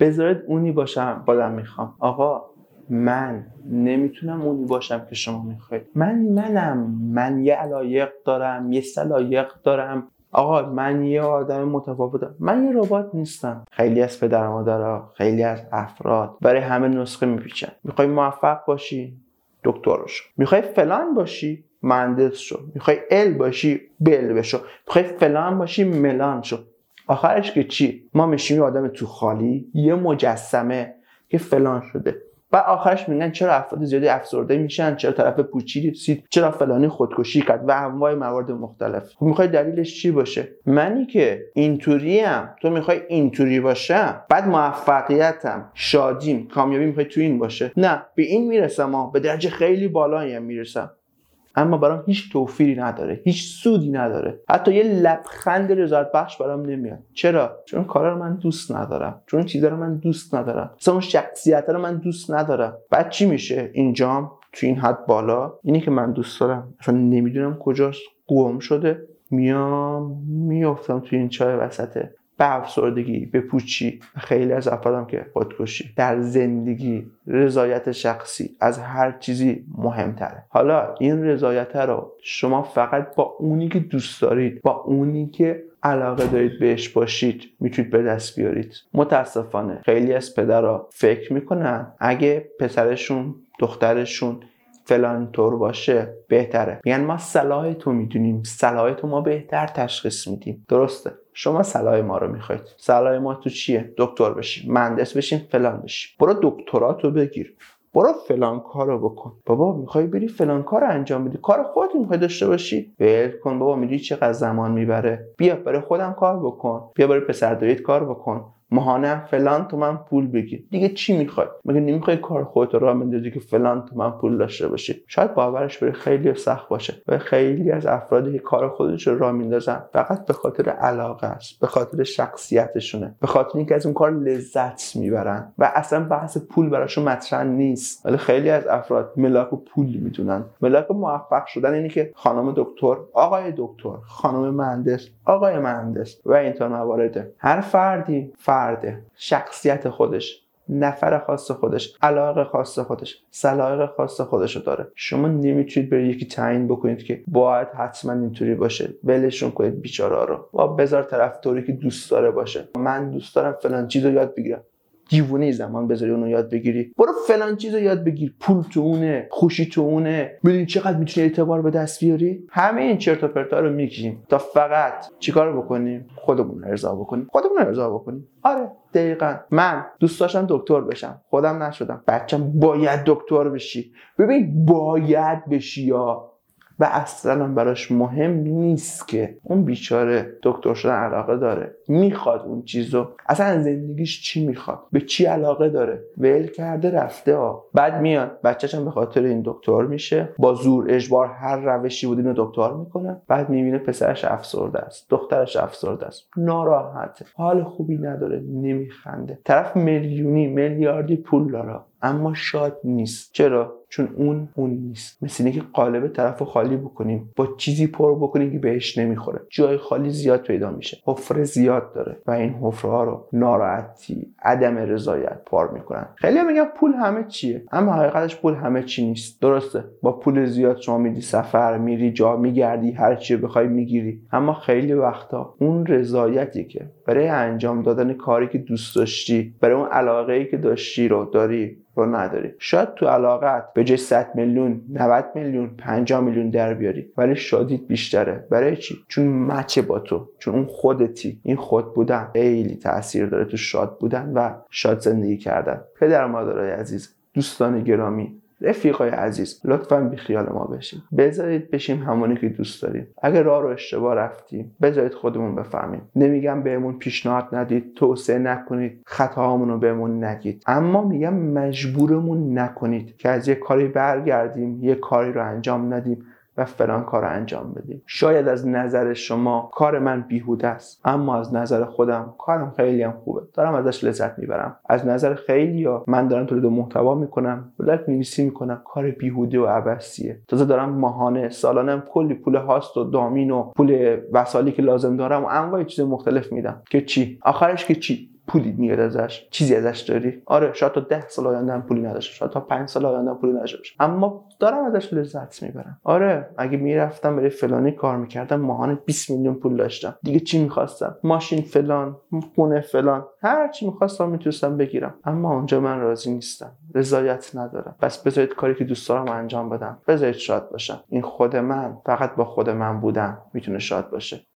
بذارید اونی باشم بادم می‌خوام. آقا من نمی‌تونم اونی باشم که شما می‌خواید. من منم. من یه علایق دارم یه سلایق دارم. آقا من یه آدم متفاوتم. من یه ربات نیستم. خیلی از پدر مادرها خیلی از افراد برای همه نسخه میپیچن. می‌خوای موفق باشی؟ دکتر شو می‌خوای فلان باشی؟ مهندس شو. می‌خوای ال باشی؟ بل بشو. می‌خوای فلان باشی؟ ملان شو. آخرش که چی ما میشیم یه آدم تو خالی یه مجسمه که فلان شده. و آخرش میگن چرا افراد زیادی افسرده میشن چرا طرف پوچی رسید چرا فلانی خودکشی کرد و انواع موارد مختلف. می‌خوای دلیلش چی باشه؟ منی که اینطوری هم تو می‌خوای اینطوری باشم بعد موفقیتم شادیم کامیابی می‌خوای تو این باشه. نه به این می‌رسم به درجه خیلی بالایی می‌رسم. اما برام هیچ توفیری نداره هیچ سودی نداره. حتی یه لبخند رضایت بخش برام نمیاد. چرا؟ چون کارا رو من دوست ندارم. چون چیزا رو من دوست ندارم. مثلا اون شخصیت رو من دوست ندارم. بعد چی میشه؟ اینجام تو این حد بالا اینی که من دوست دارم. اصلا نمی‌دونم کجاست. قوم شده. میام میافتم تو این چای وسطه. به افسردگی به پوچی خیلی از افرادم که خودکشی. در زندگی رضایت شخصی از هر چیزی مهمتره. حالا این رضایت رو شما فقط با اونی که دوست دارید با اونی که علاقه دارید بهش باشید می‌تونید به دست بیارید. متاسفانه خیلی از پدرها فکر می‌کنن اگه پسرشون دخترشون فلان طور باشه بهتره. میگن ما صلاح تو می‌دونیم صلاح تو ما بهتر تشخیص میدیم. درسته. شما صلاح ما رو می‌خواید. صلاح ما تو چیه؟ دکتر بشین مهندس بشین فلان بشین. برو دکتراتو بگیر. برو فلان کارو بکن. بابا می‌خوای بری فلان کار انجام بدی؟ کار خودت می‌خوای داشته باشی؟ ول کن بابا می‌دونی چقدر زمان می‌بره. بیا برای خودم کار بکن. بیا برای پسر کار بکن. ماهانه فلان من پول بگیر. دیگه چی می‌خوای؟ مگه نمی‌خوای کار خودت رو بندازی که فلان من پول داشته باشی؟ شاید باورش بره خیلی سخت باشه و خیلی از افرادی که کار خودش رو راه میندازن. فقط به خاطر علاقه است به خاطر شخصیتشونه به خاطر اینکه از اون کار لذت می‌برن و اصلا بحث پول براشون مطرح نیست. ولی خیلی از افراد ملاک پول می‌دونن. ملاک موفق شدن اینه که خانم دکتر آقای دکتر خانم مهندس آقای مهندس و اینطور موارد هر فردی فرده شخصیت خودش نفر خاص خودش علاقه خاص خودش سلایق خاص خودش رو داره. شما نمی‌تونید به یکی تعیین بکنید که باید حتما اینطوری باشه. ولشون کنید بیچاره رو. و بذار طرف طوری که دوست داره باشه. من دوست دارم فلان چیز رو یاد بگیرم. دیوونه زمان بذاری اونو یاد بگیری. برو فلان چیز رو یاد بگیر. پول تو اونه خوشی تو اونه. ببین چقدر می‌تونی اعتبار به دست بیاری؟ همه این چرت و پرتا رو میگیم تا فقط چیکار بکنیم؟ خودمون ارضا بکنیم. خودمون ارضا بکنیم. آره دقیقا. من دوست داشتم دکتر بشم. خودم نشدم. بچم باید دکتر بشی. ببین باید بشی یا و اصلا براش مهم نیست که اون بیچاره دکتر شدن علاقه داره. می‌خواد اون چیزو. اصلا زندگیش چی می‌خواد؟ به چی علاقه داره؟ ول کرده رفته. ها بعد میاد. بچه‌شم به خاطر این دکتر میشه. با زور اجبار هر روشی بود اینو دکتر می‌کنه. بعد می‌بینه پسرش افسرده است. دخترش افسرده است. ناراحته. حال خوبی نداره. نمیخنده. طرف میلیونی میلیاردی پول داره. اما شاد نیست. چرا؟ چون اون اون نیست. مثل اینکه قالب طرف خالی بکنیم با چیزی پر بکنیم که بهش نمی‌خوره. جای خالی زیاد پیدا میشه. حفره زیاد داره و این حفره ها رو ناراحتی عدم رضایت پار می‌کنن. خیلی میگن پول همه چیه. اما حقیقتش پول همه چی نیست. درسته. با پول زیاد شما میدی سفر میری جا میگردی هر چی بخوای می‌گیری. اما خیلی وقتا اون رضایتی که برای انجام دادن کاری که دوست داشتی برای اون علاقه ای که داشتی رو داری. رو نداری. شاید تو علاقت به جای 100 میلیون 90 میلیون 50 میلیون در بیاری ولی شادیت بیشتره. برای چی؟ چون مچه با تو چون اون خودتی. این خود بودن خیلی تاثیر داره تو شاد بودن و شاد زندگی کردن. پدر مادرای عزیز دوستان گرامی رفیقای عزیز لطفا بی خیال ما بشیم بذارید بشیم همونی که دوست داریم. اگر راه رو اشتباه رفتیم بذارید خودمون بفهمیم. نمیگم بهمون پیشنهاد ندید توسعه نکنید خطاهامون رو بهمون نگید. اما میگم مجبورمون نکنید که از یه کاری برگردیم یه کاری رو انجام ندیم. و فلان کار رو انجام بدیم شاید از نظر شما کار من بیهوده است اما از نظر خودم کارم خیلی هم خوبه. دارم ازش لذت می‌برم. از نظر خیلی ها من دارم تولید محتوا می‌کنم بلک نویسی می‌کنم. کار بیهوده و عبسیه تازه دارم ماهانه سالانه کلی پول هاست و دامین و پول وسالی که لازم دارم و انواع چیز مختلف میدم. که چی؟ آخرش که چی؟ پولی میاد ازش چیزی ازش داری؟ آره شاید تا ده سال آینده هم پولی نداشته شاید تا پنج سال آینده پولی نداشته باشه. اما دارم ازش لذت می‌برم. آره اگه می‌رفتم برای فلانی کار می‌کردم ماهانه 20 میلیون پول داشتم. دیگه چی می‌خواستم؟ ماشین فلان خونه فلان هر چی می‌خواستم می‌تونستم بگیرم. اما اونجا من راضی نیستم. رضایت ندارم. پس بذارید کاری که دوست دارم انجام بدم. بذارید شاد باشم. این خود من فقط با خود من بودن می‌تونه شاد باشه.